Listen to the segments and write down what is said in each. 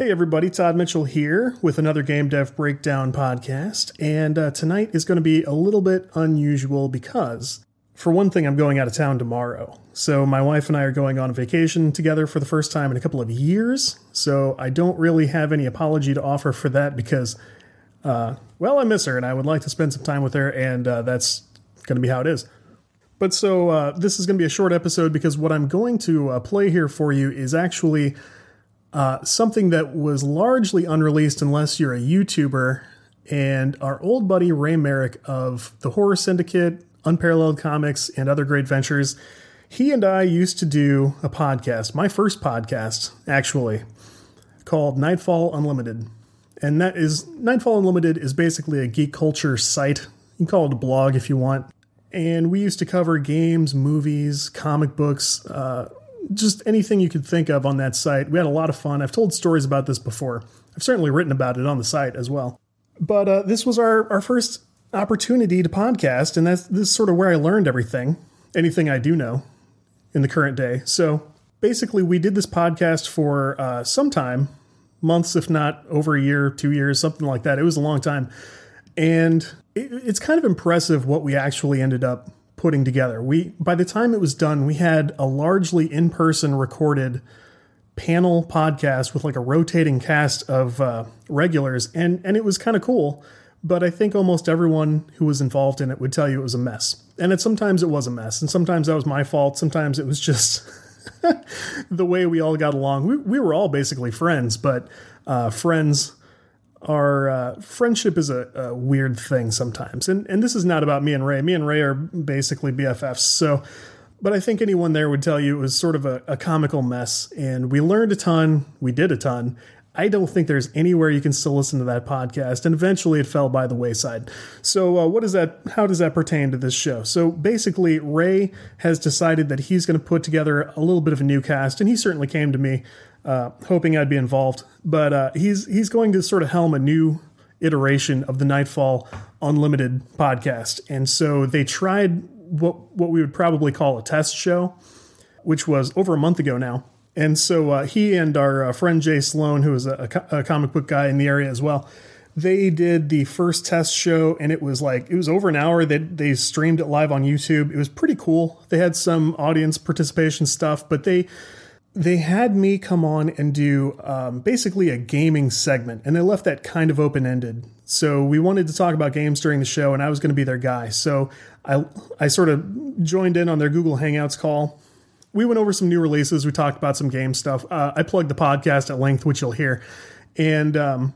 Hey everybody, Todd Mitchell here with another Game Dev Breakdown podcast. And uh, tonight is going to be a little bit unusual because, for one thing, I'm going out of town tomorrow. So my wife and I are going on vacation together for the first time in a couple of years. So I don't really have any apology to offer for that because, uh, well, I miss her and I would like to spend some time with her, and uh, that's going to be how it is. But so uh, this is going to be a short episode because what I'm going to uh, play here for you is actually uh, something that was largely unreleased unless you're a YouTuber. And our old buddy Ray Merrick of the Horror Syndicate, Unparalleled Comics, and other great ventures, he and I used to do a podcast, my first podcast, actually, called Nightfall Unlimited. And that is Nightfall Unlimited is basically a geek culture site. You can call it a blog if you want. And we used to cover games, movies, comic books, uh, just anything you could think of on that site. We had a lot of fun. I've told stories about this before. I've certainly written about it on the site as well. But uh, this was our, our first opportunity to podcast, and that's this is sort of where I learned everything, anything I do know in the current day. So basically, we did this podcast for uh, some time, months, if not over a year, two years, something like that. It was a long time. And it, it's kind of impressive what we actually ended up putting together. We by the time it was done, we had a largely in-person recorded panel podcast with like a rotating cast of uh, regulars, and and it was kind of cool. But I think almost everyone who was involved in it would tell you it was a mess, and it sometimes it was a mess, and sometimes that was my fault. Sometimes it was just the way we all got along. We we were all basically friends, but uh, friends our uh, friendship is a, a, weird thing sometimes, and and this is not about me and Ray. Me and Ray are basically BFFs. So, but I think anyone there would tell you it was sort of a, a comical mess, and we learned a ton. We did a ton. I don't think there's anywhere you can still listen to that podcast, and eventually it fell by the wayside. So, uh, what does that? How does that pertain to this show? So, basically, Ray has decided that he's going to put together a little bit of a new cast, and he certainly came to me uh, hoping I'd be involved. But uh, he's he's going to sort of helm a new iteration of the Nightfall Unlimited podcast, and so they tried what what we would probably call a test show, which was over a month ago now. And so uh, he and our uh, friend Jay Sloan, who is a, a comic book guy in the area as well, they did the first test show and it was like it was over an hour they, they streamed it live on youtube it was pretty cool they had some audience participation stuff but they they had me come on and do um, basically a gaming segment, and they left that kind of open ended. So we wanted to talk about games during the show, and I was going to be their guy. So I I sort of joined in on their Google Hangouts call. We went over some new releases. We talked about some game stuff. Uh, I plugged the podcast at length, which you'll hear, and um,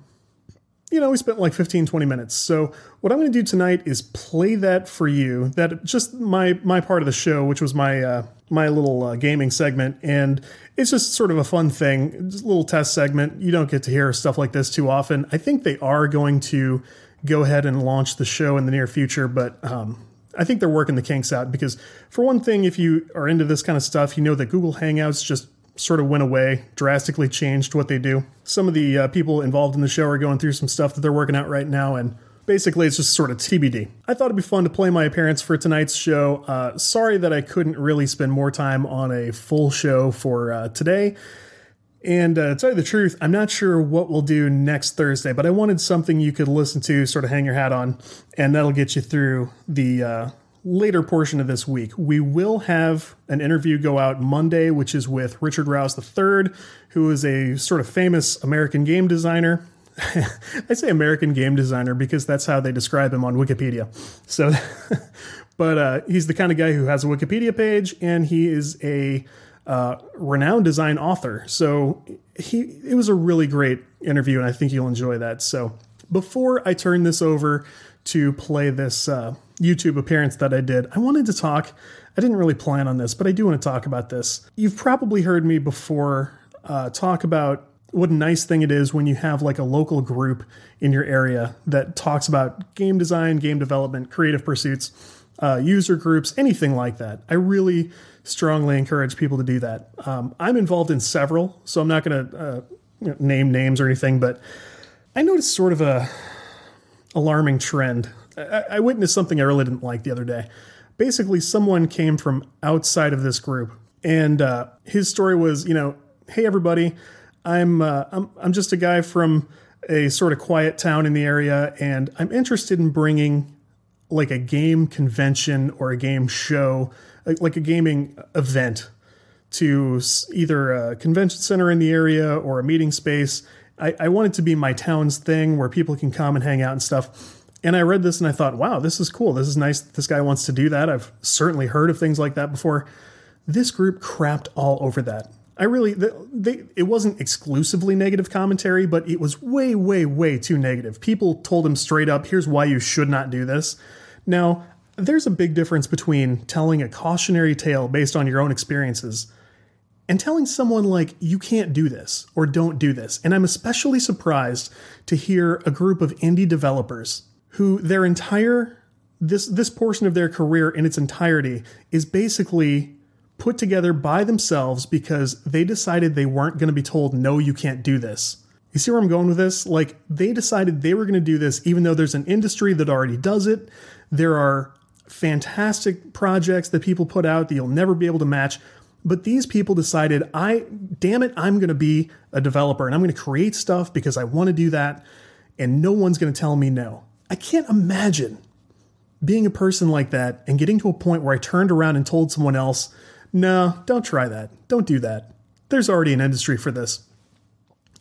you know, we spent like 15, 20 minutes. So what I'm going to do tonight is play that for you. That just my my part of the show, which was my uh, my little uh, gaming segment, and it's just sort of a fun thing, just a little test segment. You don't get to hear stuff like this too often. I think they are going to go ahead and launch the show in the near future, but um, I think they're working the kinks out because, for one thing, if you are into this kind of stuff, you know that Google Hangouts just sort of went away, drastically changed what they do. Some of the uh, people involved in the show are going through some stuff that they're working out right now, and basically it's just sort of TBD. I thought it'd be fun to play my appearance for tonight's show. Uh, sorry that I couldn't really spend more time on a full show for uh, today. And uh, to tell you the truth, I'm not sure what we'll do next Thursday, but I wanted something you could listen to, sort of hang your hat on, and that'll get you through the uh, later portion of this week. We will have an interview go out Monday, which is with Richard Rouse III, who is a sort of famous American game designer. I say American game designer because that's how they describe him on Wikipedia. So, but uh, he's the kind of guy who has a Wikipedia page, and he is a uh, renowned design author. So he it was a really great interview, and I think you'll enjoy that. So before I turn this over to play this uh, YouTube appearance that I did, I wanted to talk. I didn't really plan on this, but I do want to talk about this. You've probably heard me before uh, talk about what a nice thing it is when you have like a local group in your area that talks about game design, game development, creative pursuits, uh, user groups, anything like that. I really strongly encourage people to do that. Um, I'm involved in several, so I'm not going to uh, name names or anything, but I noticed sort of a alarming trend. I, I witnessed something I really didn't like the other day. Basically, someone came from outside of this group, and uh, his story was, you know, hey everybody, I'm, uh, I'm I'm just a guy from a sort of quiet town in the area, and I'm interested in bringing like a game convention or a game show, like a gaming event, to either a convention center in the area or a meeting space. I, I want it to be my town's thing where people can come and hang out and stuff. And I read this and I thought, wow, this is cool. This is nice. This guy wants to do that. I've certainly heard of things like that before. This group crapped all over that. I really, they, it wasn't exclusively negative commentary, but it was way, way, way too negative. People told him straight up, here's why you should not do this. Now, there's a big difference between telling a cautionary tale based on your own experiences and telling someone, like, you can't do this or don't do this. And I'm especially surprised to hear a group of indie developers who their entire this this portion of their career in its entirety is basically put together by themselves because they decided they weren't going to be told no you can't do this. You see where I'm going with this? Like they decided they were going to do this even though there's an industry that already does it. There are fantastic projects that people put out that you'll never be able to match. But these people decided, I damn it, I'm going to be a developer and I'm going to create stuff because I want to do that and no one's going to tell me no. I can't imagine being a person like that and getting to a point where I turned around and told someone else, no, don't try that. Don't do that. There's already an industry for this.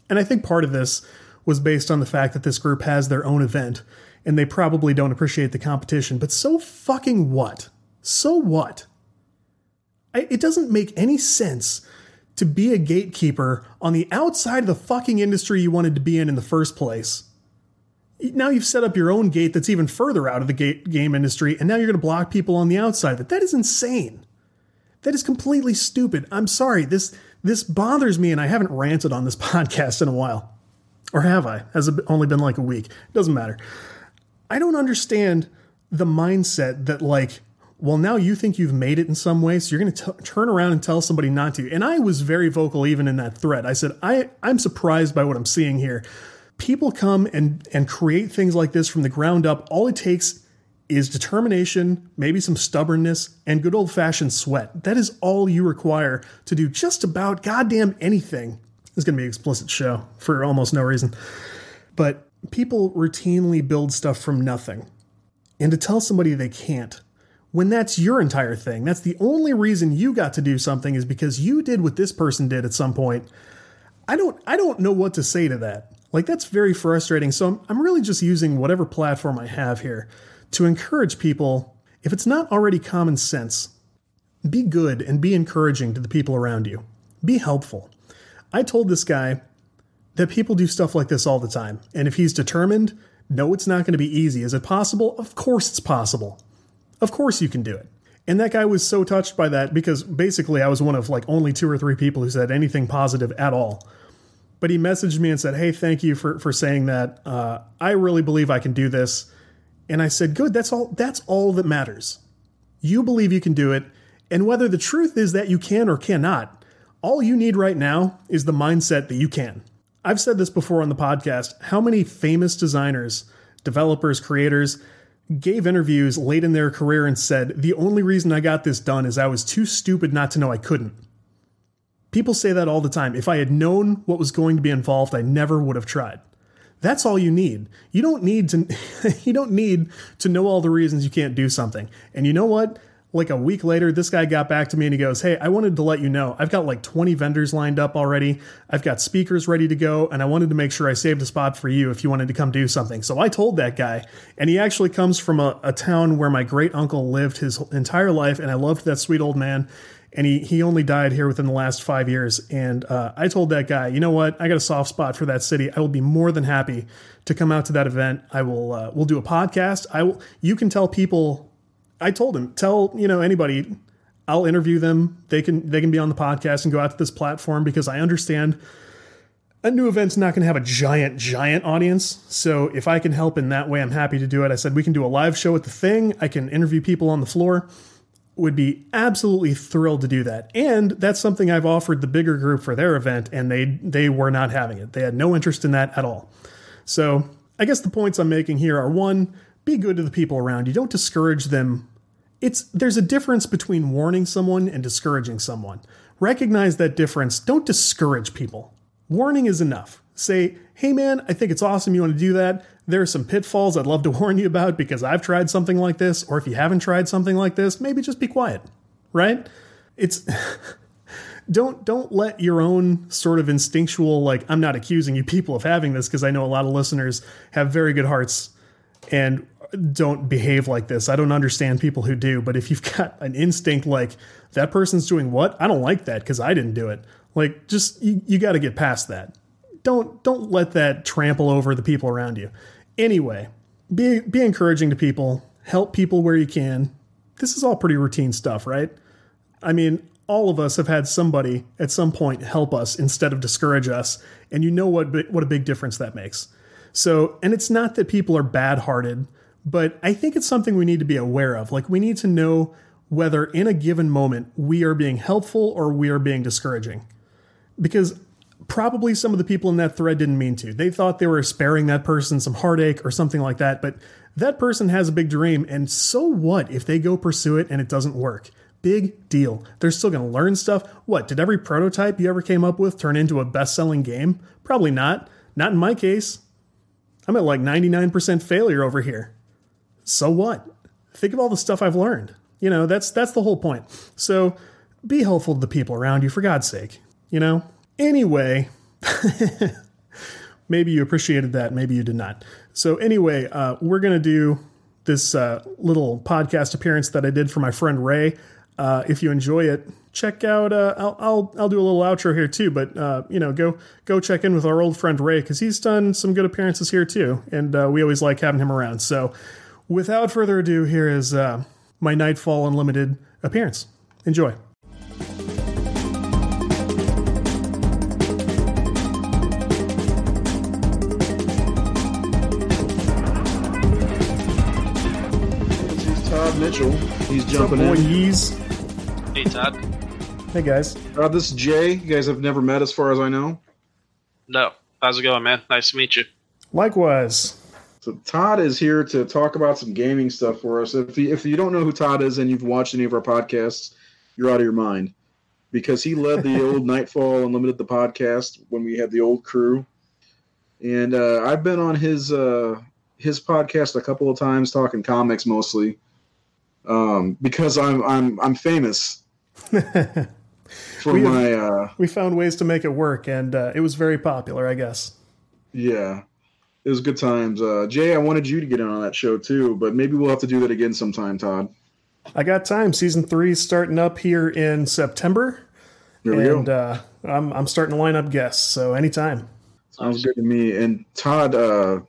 And I think part of this was based on the fact that this group has their own event and they probably don't appreciate the competition. But so fucking what? So what? I, it doesn't make any sense to be a gatekeeper on the outside of the fucking industry you wanted to be in in the first place now you've set up your own gate that's even further out of the gate game industry, and now you're going to block people on the outside That. That is insane. That is completely stupid. I'm sorry. This this bothers me, and I haven't ranted on this podcast in a while, or have I? Has it only been like a week? It Doesn't matter. I don't understand the mindset that like well, now you think you've made it in some way, so you're going to turn around and tell somebody not to. And I was very vocal even in that thread. I said, I, I'm surprised by what I'm seeing here people come and and create things like this from the ground up. All it takes is determination maybe some stubbornness and good old fashioned sweat. That is all you require to do just about goddamn anything. Is going to be an explicit show for almost no reason. But people routinely build stuff from nothing. And to tell somebody they can't when that's your entire thing that's the only reason you got to do something is because you did what this person did at some point. I don't i don't know what to say to that like, that's very frustrating. So I'm, I'm really just using whatever platform I have here to encourage people, if it's not already common sense, be good and be encouraging to the people around you. Be helpful. I told this guy that people do stuff like this all the time. And if he's determined, no, it's not going to be easy. Is it possible? Of course it's possible. Of course you can do it. And that guy was so touched by that because basically I was one of like only two or three people who said anything positive at all but he messaged me and said, "Hey, thank you for for saying that. Uh, I really believe I can do this." And I said, "Good. That's all. That's all that matters. You believe you can do it, and whether the truth is that you can or cannot, all you need right now is the mindset that you can." I've said this before on the podcast. How many famous designers, developers, creators gave interviews late in their career and said, "The only reason I got this done is I was too stupid not to know I couldn't." People say that all the time. If I had known what was going to be involved, I never would have tried. That's all you need. You don't need to you don't need to know all the reasons you can't do something. And you know what? Like a week later, this guy got back to me and he goes, Hey, I wanted to let you know I've got like 20 vendors lined up already. I've got speakers ready to go, and I wanted to make sure I saved a spot for you if you wanted to come do something. So I told that guy, and he actually comes from a, a town where my great uncle lived his entire life, and I loved that sweet old man and he he only died here within the last five years. And uh, I told that guy, you know what? I got a soft spot for that city. I will be more than happy to come out to that event. I will uh, we'll do a podcast. I will. You can tell people. I told him tell you know anybody. I'll interview them. They can they can be on the podcast and go out to this platform because I understand a new event's not going to have a giant, giant audience. So if I can help in that way, I'm happy to do it. I said we can do a live show at the thing. I can interview people on the floor would be absolutely thrilled to do that. And that's something I've offered the bigger group for their event, and they they were not having it. They had no interest in that at all. So I guess the points I'm making here are one, be good to the people around you. Don't discourage them. It's there's a difference between warning someone and discouraging someone. Recognize that difference. Don't discourage people. Warning is enough. Say, hey man, I think it's awesome you want to do that. There are some pitfalls I'd love to warn you about because I've tried something like this, or if you haven't tried something like this, maybe just be quiet, right? It's. don't don't let your own sort of instinctual like I'm not accusing you people of having this because I know a lot of listeners have very good hearts and don't behave like this. I don't understand people who do, but if you've got an instinct like that person's doing what? I don't like that because I didn't do it. Like just you, you got to get past that. Don't don't let that trample over the people around you. Anyway, be be encouraging to people, help people where you can. This is all pretty routine stuff, right? I mean, all of us have had somebody at some point help us instead of discourage us, and you know what what a big difference that makes. So, and it's not that people are bad-hearted, but I think it's something we need to be aware of. Like we need to know whether in a given moment we are being helpful or we are being discouraging. Because probably some of the people in that thread didn't mean to. They thought they were sparing that person some heartache or something like that, but that person has a big dream, and so what if they go pursue it and it doesn't work? Big deal. They're still going to learn stuff. What, did every prototype you ever came up with turn into a best selling game? Probably not. Not in my case. I'm at like 99% failure over here. So what? Think of all the stuff I've learned. You know, that's that's the whole point. So be helpful to the people around you for God's sake. You know? Anyway, maybe you appreciated that, maybe you did not. So, anyway, uh, we're going to do this uh, little podcast appearance that I did for my friend Ray. Uh, if you enjoy it, check out. Uh, I'll, I'll I'll do a little outro here too, but uh, you know, go go check in with our old friend Ray because he's done some good appearances here too, and uh, we always like having him around. So, without further ado, here is my Nightfall Unlimited appearance. Enjoy. He's jumping What's up, in. Boys? Hey, Todd. Hey, guys. Uh, this is Jay. You guys have never met, as far as I know. No. How's it going, man? Nice to meet you. Likewise. So Todd is here to talk about some gaming stuff for us. If you, if you don't know who Todd is and you've watched any of our podcasts, you're out of your mind because he led the old Nightfall Unlimited the podcast when we had the old crew, and uh, I've been on his uh, his podcast a couple of times talking comics mostly um, because I'm I'm I'm famous for We have- my uh, we found ways to make it work, and uh, it was very popular, I guess. yeah. It was good times. Uh, Jay, I wanted you to get in on that show too, but maybe we'll have to do that again sometime, Todd. I got time. Season three starting up here in September, There we and go. uh, I'm I'm starting to line up guests. So anytime. Sounds good to me. And Todd, uh,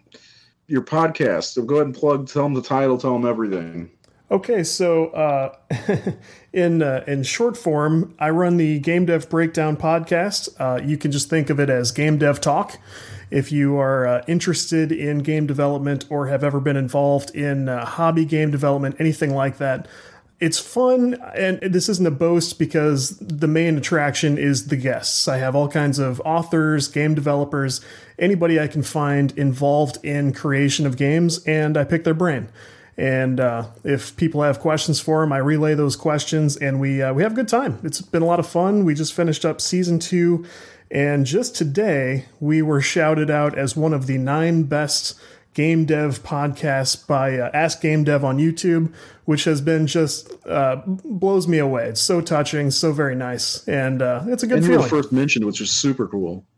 your podcast. So go ahead and plug. Tell them the title. Tell them everything. Okay, so uh, in uh, in short form, I run the Game Dev Breakdown podcast. Uh, you can just think of it as Game Dev Talk. If you are uh, interested in game development or have ever been involved in uh, hobby game development, anything like that, it's fun. And this isn't a boast because the main attraction is the guests. I have all kinds of authors, game developers, anybody I can find involved in creation of games, and I pick their brain. And uh, if people have questions for him, I relay those questions, and we uh, we have a good time. It's been a lot of fun. We just finished up season two, and just today we were shouted out as one of the nine best game dev podcasts by uh, Ask Game Dev on YouTube, which has been just uh, blows me away. It's so touching, so very nice, and uh, it's a good And you were feeling. first mentioned, which is super cool.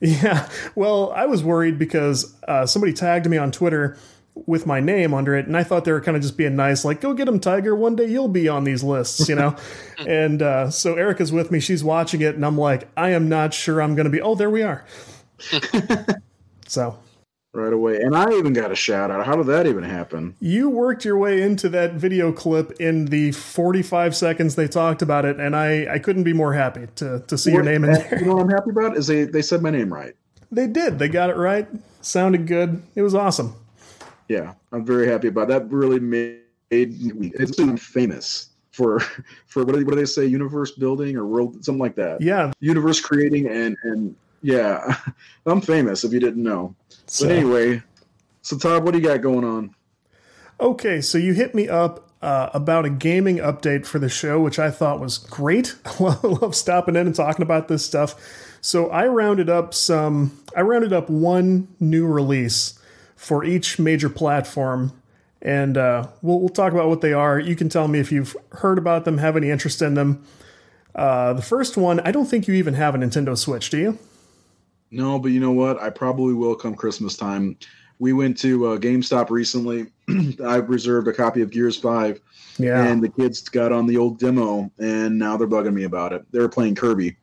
Yeah. Well, I was worried because uh, somebody tagged me on Twitter with my name under it, and I thought they were kind of just being nice, like, go get him, Tiger. One day you'll be on these lists, you know? and uh, so Erica's with me. She's watching it, and I'm like, I am not sure I'm going to be. Oh, there we are. so Right away. And I even got a shout out. How did that even happen? you worked your way into that video clip in the 45 seconds they talked about it, and I, I couldn't be more happy to, to see your name in And there. You know what I'm happy about? Is they, they said my name right. They did. They got it right. Sounded good. It was awesome. Yeah. I'm very happy about that. Really made me it's been famous for for what do, they, what do they say? Universe building or world something like that. Yeah. Universe creating and and yeah. I'm famous if you didn't know. So- But anyway, so Todd, what do you got going on? Okay, so you hit me up uh, about a gaming update for the show, which I thought was great. I love stopping in and talking about this stuff. So I rounded up some. I rounded up one new release for each major platform, and uh, we'll, we'll talk about what they are. You can tell me if you've heard about them, have any interest in them. Uh, the first one, I don't think you even have a Nintendo Switch, do you? No, but you know what? I probably will come Christmas time. We went to uh, GameStop recently. I reserved a copy of Gears 5. Yeah. And the kids got on the old demo, and now they're bugging me about it. They were playing Kirby.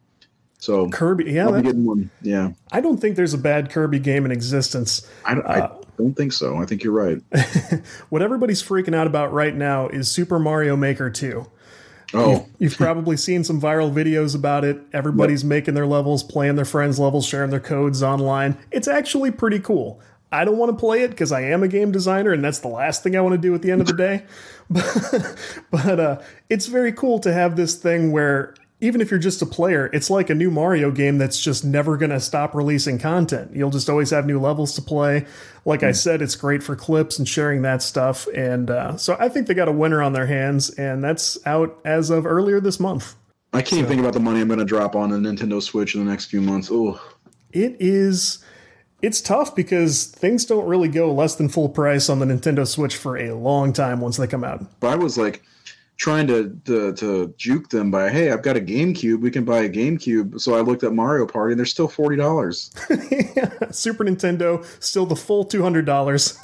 So Kirby, yeah, I'll be getting one. Yeah. I don't think there's a bad Kirby game in existence. I, I don't think so. I think you're right. What everybody's freaking out about right now is Super Mario Maker 2. Oh, You've probably seen some viral videos about it. Everybody's making their levels, playing their friends' levels, sharing their codes online. It's actually pretty cool. I don't want to play it because I am a game designer and that's the last thing I want to do at the end of the day. But, but uh, it's very cool to have this thing where even if you're just a player, it's like a new Mario game that's just never going to stop releasing content. You'll just always have new levels to play. Like I said, it's great for clips and sharing that stuff. And uh, so I think they got a winner on their hands, and that's out as of earlier this month. I can't think about the money I'm going to drop on a Nintendo Switch in the next few months. Oh, It is. It's tough because things don't really go less than full price on the Nintendo Switch for a long time once they come out. but I was like trying to, to to juke them by, hey, I've got a GameCube. We can buy a GameCube. So I looked at Mario Party, and they're still forty dollars. Super Nintendo, still the full $200.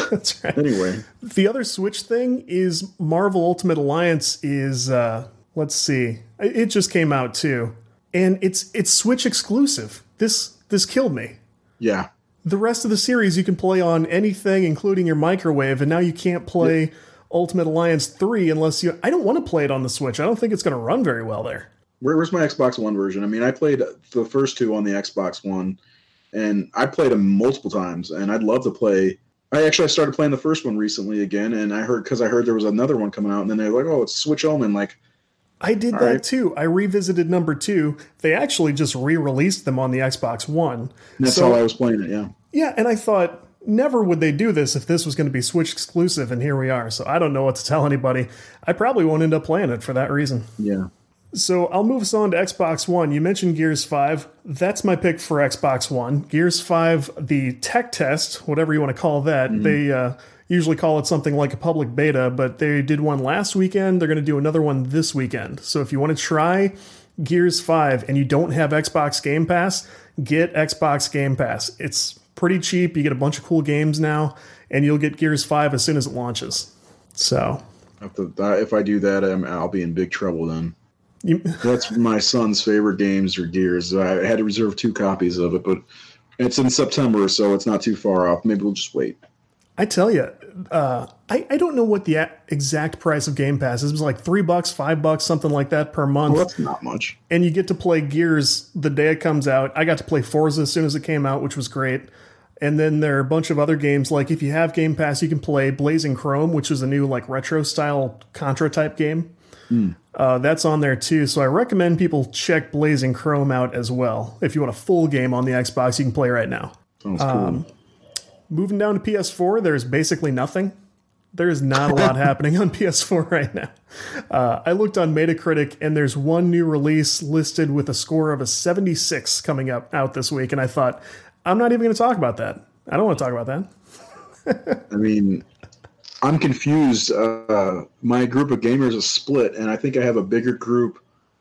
That's right. anyway, The other Switch thing is Marvel Ultimate Alliance is uh let's see. It just came out too. And it's it's Switch exclusive. This this killed me. yeah, The rest of the series you can play on anything including your microwave and now you can't play Ultimate Alliance 3 unless you I don't want to play it on the Switch. I don't think it's going to run very well there. Where, where's my Xbox One version? I mean, I played the first two on the Xbox One, and I played them multiple times. And I'd love to play. I actually I started playing the first one recently again, and I heard because I heard there was another one coming out, and then they're like, "Oh, it's Switch only." I'm like, I did that right. too. I revisited number 2. They actually just re-released them on the Xbox One. that's So- how I was playing it. Yeah, Yeah, and I thought never would they do this if this was going to be Switch exclusive, and here we are. So I don't know what to tell anybody. I probably won't end up playing it for that reason. yeah. So I'll move us on to Xbox One. You mentioned Gears 5. That's my pick for Xbox One. Gears 5, the tech test, whatever you want to call that, they uh, usually call it something like a public beta, but they did one last weekend. They're going to do another one this weekend. So if you want to try Gears 5 and you don't have Xbox Game Pass, get Xbox Game Pass. It's pretty cheap. You get a bunch of cool games now, and you'll get Gears 5 as soon as it launches. So If, I do that, I'm, I'll be in big trouble then. you, That's my son's favorite games or Gears. I had to reserve two copies of it, but it's in September, so it's not too far off. Maybe we'll just wait. I tell you, uh, I, I don't know what the a- exact price of Game Pass is. It was like three bucks, five bucks, something like that per month. Well, that's not much. and you get to play Gears the day it comes out. I got to play Forza as soon as it came out, which was great. And then there are a bunch of other games. Like if you have Game Pass, you can play Blazing Chrome, which is a new like retro style Contra type game. Uh, that's on there too. So I recommend people check Blazing Chrome out as well. If you want a full game on the Xbox, you can play right now. Sounds cool. Um, Moving down to PS4, there's basically nothing. There's not a lot happening on PS4 right now. Uh, I looked on Metacritic, and there's one new release listed with a score of a 76 coming up out this week, and I thought, I'm not even going to talk about that. I don't want to talk about that. I mean, I'm confused. Uh, my group of gamers is split, and I think I have a bigger group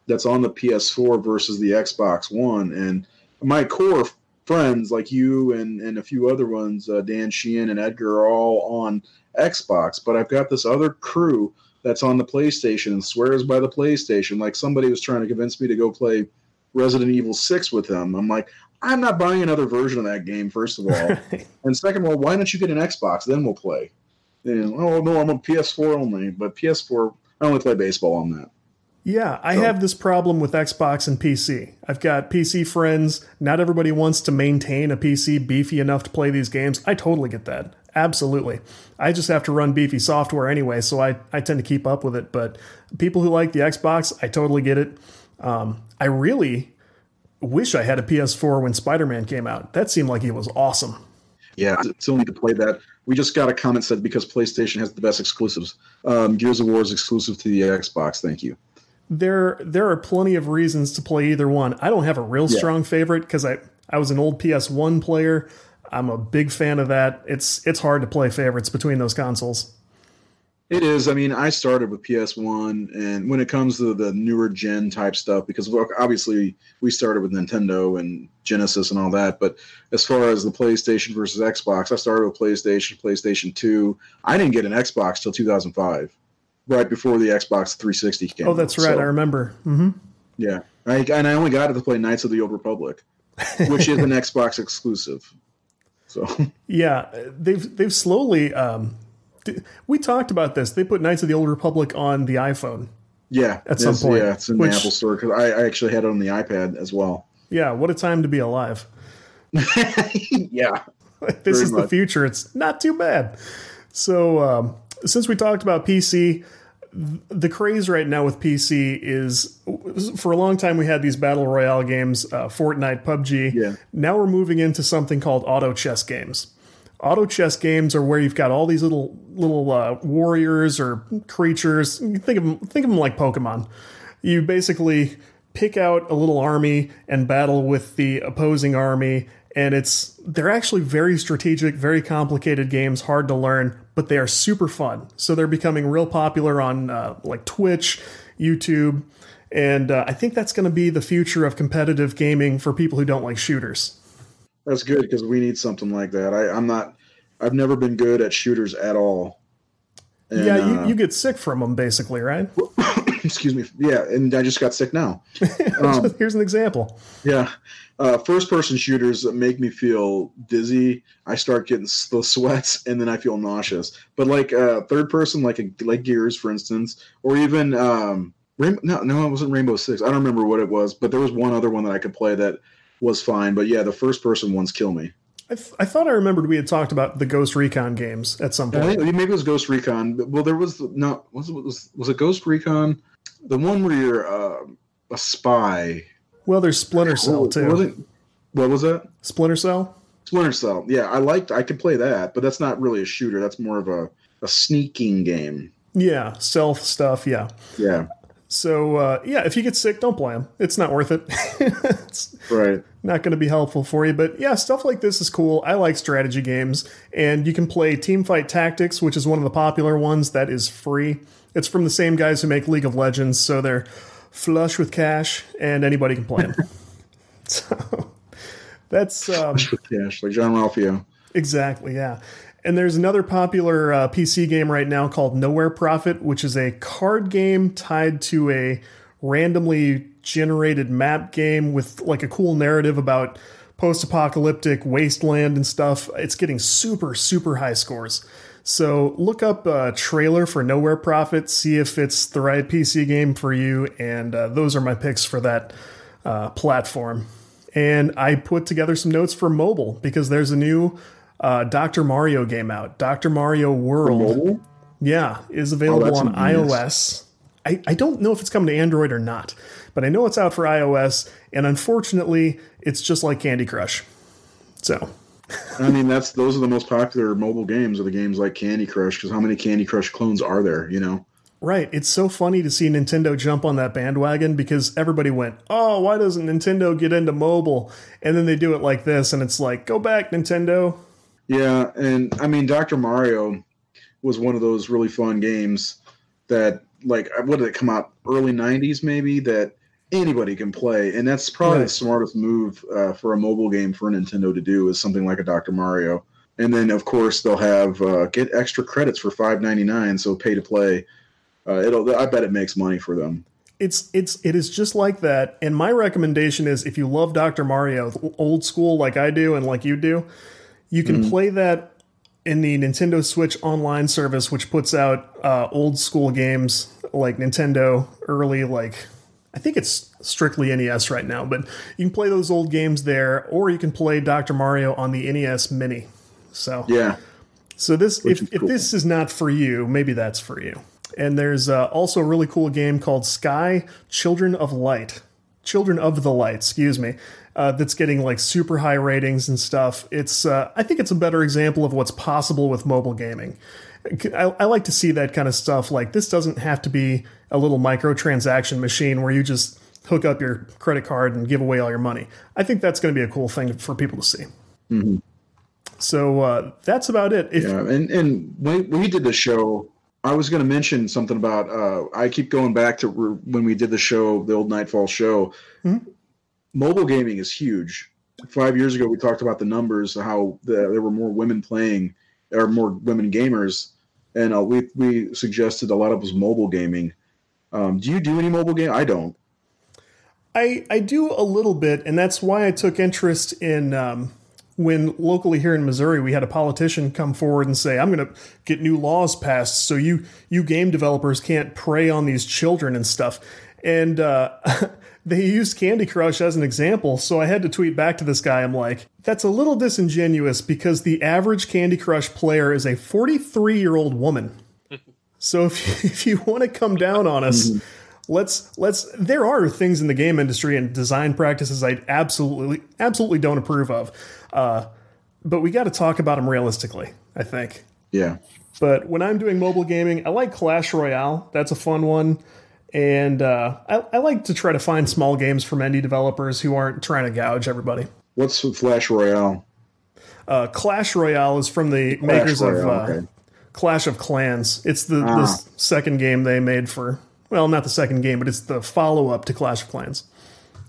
that's on the PS4 versus the Xbox One. And my core friends, like you and, and a few other ones, uh, Dan Sheehan and Edgar, are all on Xbox. But I've got this other crew that's on the PlayStation and swears by the PlayStation. Like somebody was trying to convince me to go play Resident Evil 6 with them. I'm like, I'm not buying another version of that game, first of all. and second of all, why don't you get an Xbox? Then we'll play. And, oh, no, I'm on PS4 only. But PS4, I only play baseball on that. Yeah, I So- have this problem with Xbox and PC. I've got PC friends. Not everybody wants to maintain a PC beefy enough to play these games. I totally get that. Absolutely. I just have to run beefy software anyway, so I, I tend to keep up with it. But people who like the Xbox, I totally get it. Um, I really wish I had a PS4 when Spider Man came out. That seemed like it was awesome. Yeah, I still need to play that We just got a comment said because PlayStation has the best exclusives. Um, Gears of War is exclusive to the Xbox. Thank you. There, there are plenty of reasons to play either one. I don't have a real Yeah. strong favorite because I, I was an old PS1 player. I'm a big fan of that. It's it's hard to play favorites between those consoles. It is. I mean, I started with PS1, and when it comes to the newer gen type stuff, because look, obviously we started with Nintendo and Genesis and all that, but as far as the PlayStation versus Xbox, I started with PlayStation, PlayStation 2. I didn't get an Xbox till 2005, right before the Xbox 360 came. Oh, that's out. right. So, I remember. hmm yeah, I, and I only got it to play Knights of the Old Republic, which is an Xbox exclusive. So Yeah, they've they've slowly. Um, we talked about this. They put Knights of the Old Republic on the iPhone. yeah, At some point, yeah, it's in which- the Apple Store because I, I actually had it on the iPad as well. Yeah, what a time to be alive. yeah. this is the future. It's not too bad. So, um, since we talked about PC, the craze right now with PC is for a long time we had these battle royale games, uh, Fortnite, PUBG. Yeah. Now we're moving into something called auto chess games. Auto chess games are where you've got all these little little uh, warriors or creatures. Think of them, think of them like Pokemon. You basically pick out a little army and battle with the opposing army, and it's they're actually very strategic, very complicated games, hard to learn, but they are super fun. So they're becoming real popular on uh, like Twitch, YouTube, and uh, I think that's going to be the future of competitive gaming for people who don't like shooters. That's good because we need something like that. I, I'm not. I've never been good at shooters at all. And, yeah, uh, you, you get sick from them, basically, right? excuse me. Yeah, and I just got sick now. Um, Here's an example. yeah, uh, first-person shooters make me feel dizzy. I start getting the sweats, and then I feel nauseous. But like uh, third-person, like a, like Gears, for instance, or even um, Rainbow, no, no, it wasn't Rainbow Six. I don't remember what it was, but there was one other one that I could play that was fine. But yeah, the first-person ones kill me. I, th- I thought I remembered we had talked about the Ghost Recon games at some point. think maybe it was Ghost Recon. Well, there was no was it was was it Ghost Recon, the one where you're uh, a spy. Well, there's Splinter Cell What- too. What was, it? what was that? Splinter Cell. Splinter Cell. Yeah, I liked. I could play that, but that's not really a shooter. That's more of a a sneaking game. Yeah, stealth stuff. Yeah. Yeah, So uh, yeah, if you get sick, don't play them. It's not worth it. it's right. not going to be helpful for you. But yeah, stuff like this is cool. I like strategy games, and you can play Teamfight Tactics, which is one of the popular ones that is free. It's from the same guys who make League of Legends, so they're flush with cash, and anybody can play them. so that's um, With cash, like Jean-Ralphio. Exactly, yeah. And there's another popular uh, PC game right now called Nowhere Prophet, which is a card game tied to a randomly generated map game with like a cool narrative about post apocalyptic wasteland and stuff. It's getting super, super high scores. So look up a trailer for Nowhere Prophet, see if it's the right PC game for you. And uh, those are my picks for that uh, platform. And I put together some notes for mobile because there's a new uh, Dr. Mario game out. Dr. Mario World, yeah, is available that's on iOS. I, I don't know if it's coming to Android or not, but I know it's out for iOS. And unfortunately, it's just like Candy Crush. So I mean, that's those are the most popular mobile games. Are the games like Candy Crush? Because how many Candy Crush clones are there? You know. Right. It's so funny to see Nintendo jump on that bandwagon because everybody went, oh, why doesn't Nintendo get into mobile? And then they do it like this, and it's like, go back, Nintendo. Yeah, and I mean, Dr. Mario was one of those really fun games that, like, what did it come out? Early '90s, maybe that anybody can play, and that's probably Right. the smartest move uh, for a mobile game for Nintendo to do is something like a Dr. Mario. And then, of course, they'll have uh, get extra credits for five ninety nine, so pay to play. Uh, it'll. I bet it makes money for them. It's it's it is just like that. And my recommendation is if you love Dr. Mario old school like I do and like you do, you can play that in the Nintendo Switch online service, which puts out uh, old school games like Nintendo early like I think it's strictly NES right now, but you can play those old games there, or you can play Dr. Mario on the NES Mini. So Yeah, so this, Which if, is if this is not for you, maybe that's for you. And there's uh, also a really cool game called Sky Children of Light, Children of the Light, excuse me. Uh, that's getting like super high ratings and stuff. It's uh, I think it's a better example of what's possible with mobile gaming. I, I like to see that kind of stuff. Like this doesn't have to be a little microtransaction machine where you just hook up your credit card and give away all your money. I think that's going to be a cool thing for people to see. Mm-hmm. So uh, that's about it. If, yeah, and and when we did the show, I was going to mention something about. Uh, I keep going back to when we did the show, the old Nightfall show. Mm-hmm. Mobile gaming is huge. Five years ago, we talked about the numbers, how the, there were more women playing, or more women gamers, and uh, we we suggested a lot of was mobile gaming. Um, do you do any mobile game? I don't. I I do a little bit, and that's why I took interest in. Um, when locally here in Missouri we had a politician come forward and say, "I'm going to get new laws passed so you you game developers can't prey on these children and stuff." And uh, they used Candy Crush as an example, so I had to tweet back to this guy. I'm like, "That's a little disingenuous because the average Candy Crush player is a 43 year old woman." so if if you want to come down on us. Let's let's there are things in the game industry and design practices I absolutely absolutely don't approve of. Uh, but we got to talk about them realistically, I think. Yeah. But when I'm doing mobile gaming, I like Clash Royale. That's a fun one. And uh, I, I, like to try to find small games from indie developers who aren't trying to gouge everybody. What's Flash Royale? Uh, Clash Royale is from the Clash makers Royale, of uh, okay. Clash of Clans. It's the, ah. the second game they made for, well, not the second game, but it's the follow up to Clash of Clans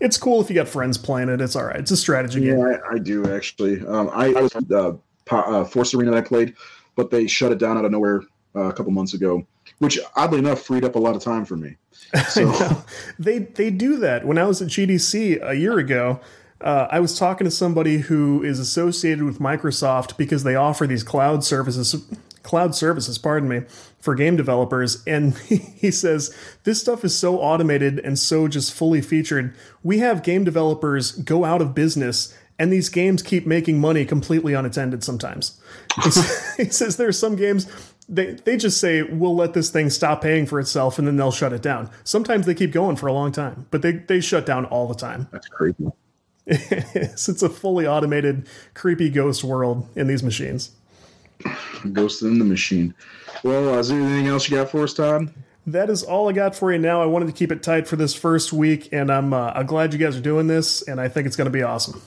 it's cool if you got friends playing it. It's all right. It's a strategy yeah, game. Yeah, I, I, do actually. Um, I, I was uh, uh, Force Arena that I played, but they shut it down out of nowhere uh, a couple months ago, which oddly enough freed up a lot of time for me. So they they do that. When I was at GDC a year ago, uh, I was talking to somebody who is associated with Microsoft because they offer these cloud services cloud services, pardon me, for game developers. And he says, this stuff is so automated and so just fully featured. We have game developers go out of business and these games keep making money completely unattended sometimes. he says there are some games they they just say we'll let this thing stop paying for itself and then they'll shut it down. Sometimes they keep going for a long time, but they they shut down all the time. That's creepy. it's, it's a fully automated creepy ghost world in these machines. Ghost in the Machine. Well, uh, is there anything else you got for us, Todd? That is all I got for you now. I wanted to keep it tight for this first week, and I'm uh, I'm glad you guys are doing this, and I think it's going to be awesome.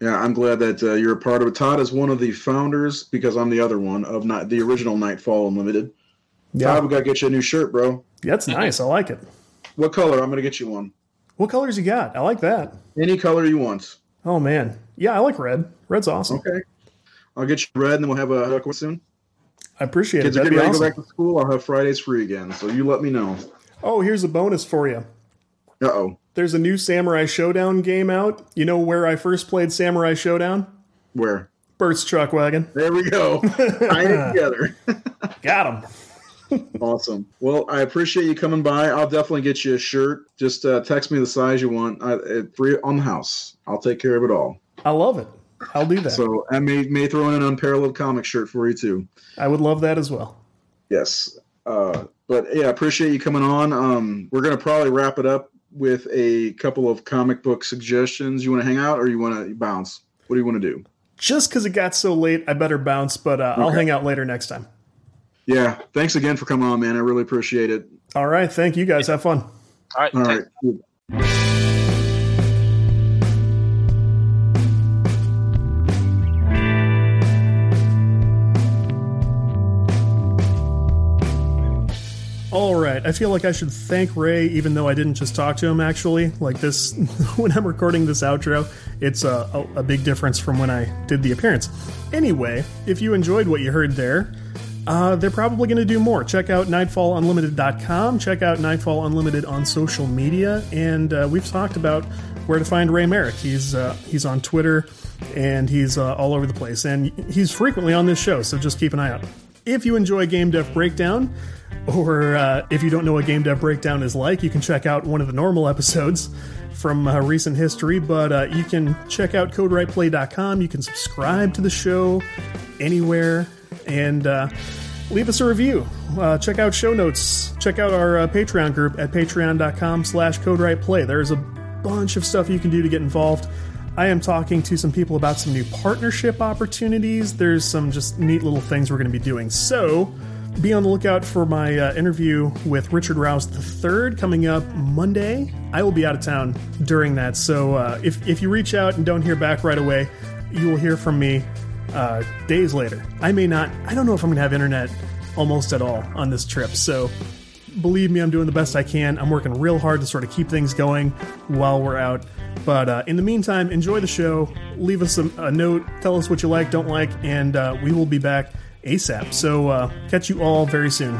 Yeah, I'm glad that uh, you're a part of it. Todd is one of the founders because I'm the other one of not the original Nightfall Unlimited. Yeah. Todd, we got to get you a new shirt, bro. That's nice. I like it. What color? I'm going to get you one. What colors you got? I like that. Any color you want. Oh man, yeah, I like red. Red's awesome. Okay, I'll get you red, and then we'll have a haircut soon. I appreciate Kids it. Kids are getting ready awesome. to go back to school. I'll have Fridays free again, so you let me know. Oh, here's a bonus for you. Uh oh. There's a new Samurai Shodown game out. You know where I first played Samurai Shodown? Where? Bert's Truck Wagon. There we go. Tie it together. Got him. awesome. Well, I appreciate you coming by. I'll definitely get you a shirt. Just uh, text me the size you want. I, free on the house. I'll take care of it all. I love it. I'll do that. So I may may throw in an unparalleled comic shirt for you too. I would love that as well. Yes. Uh, but yeah, I appreciate you coming on. Um, we're gonna probably wrap it up with a couple of comic book suggestions. You want to hang out or you want to bounce? What do you want to do? Just because it got so late, I better bounce. But uh, okay. I'll hang out later next time. Yeah. Thanks again for coming on, man. I really appreciate it. All right. Thank you guys. Have fun. All right. All right. All right. I feel like I should thank Ray, even though I didn't just talk to him, actually. Like this, when I'm recording this outro, it's a, a, a big difference from when I did the appearance. Anyway, if you enjoyed what you heard there, uh, they're probably going to do more. Check out nightfallunlimited.com. Check out Nightfall Unlimited on social media. And uh, we've talked about where to find Ray Merrick. He's, uh, he's on Twitter and he's uh, all over the place. And he's frequently on this show, so just keep an eye out. If you enjoy Game Dev Breakdown, or uh, if you don't know what Game Dev Breakdown is like, you can check out one of the normal episodes from uh, recent history. But uh, you can check out CodeWritePlay.com. You can subscribe to the show anywhere and uh, leave us a review. Uh, check out show notes. Check out our uh, Patreon group at patreon.com slash CodeWritePlay. There's a bunch of stuff you can do to get involved. I am talking to some people about some new partnership opportunities. There's some just neat little things we're going to be doing. So be on the lookout for my uh, interview with Richard Rouse III coming up Monday. I will be out of town during that, so uh, if, if you reach out and don't hear back right away, you will hear from me uh, days later. I may not, I don't know if I'm going to have internet almost at all on this trip, so believe me, I'm doing the best I can. I'm working real hard to sort of keep things going while we're out. But uh, in the meantime, enjoy the show. Leave us a, a, note. Tell us what you like, don't like, and uh, we will be back ASAP. So uh, catch you all very soon.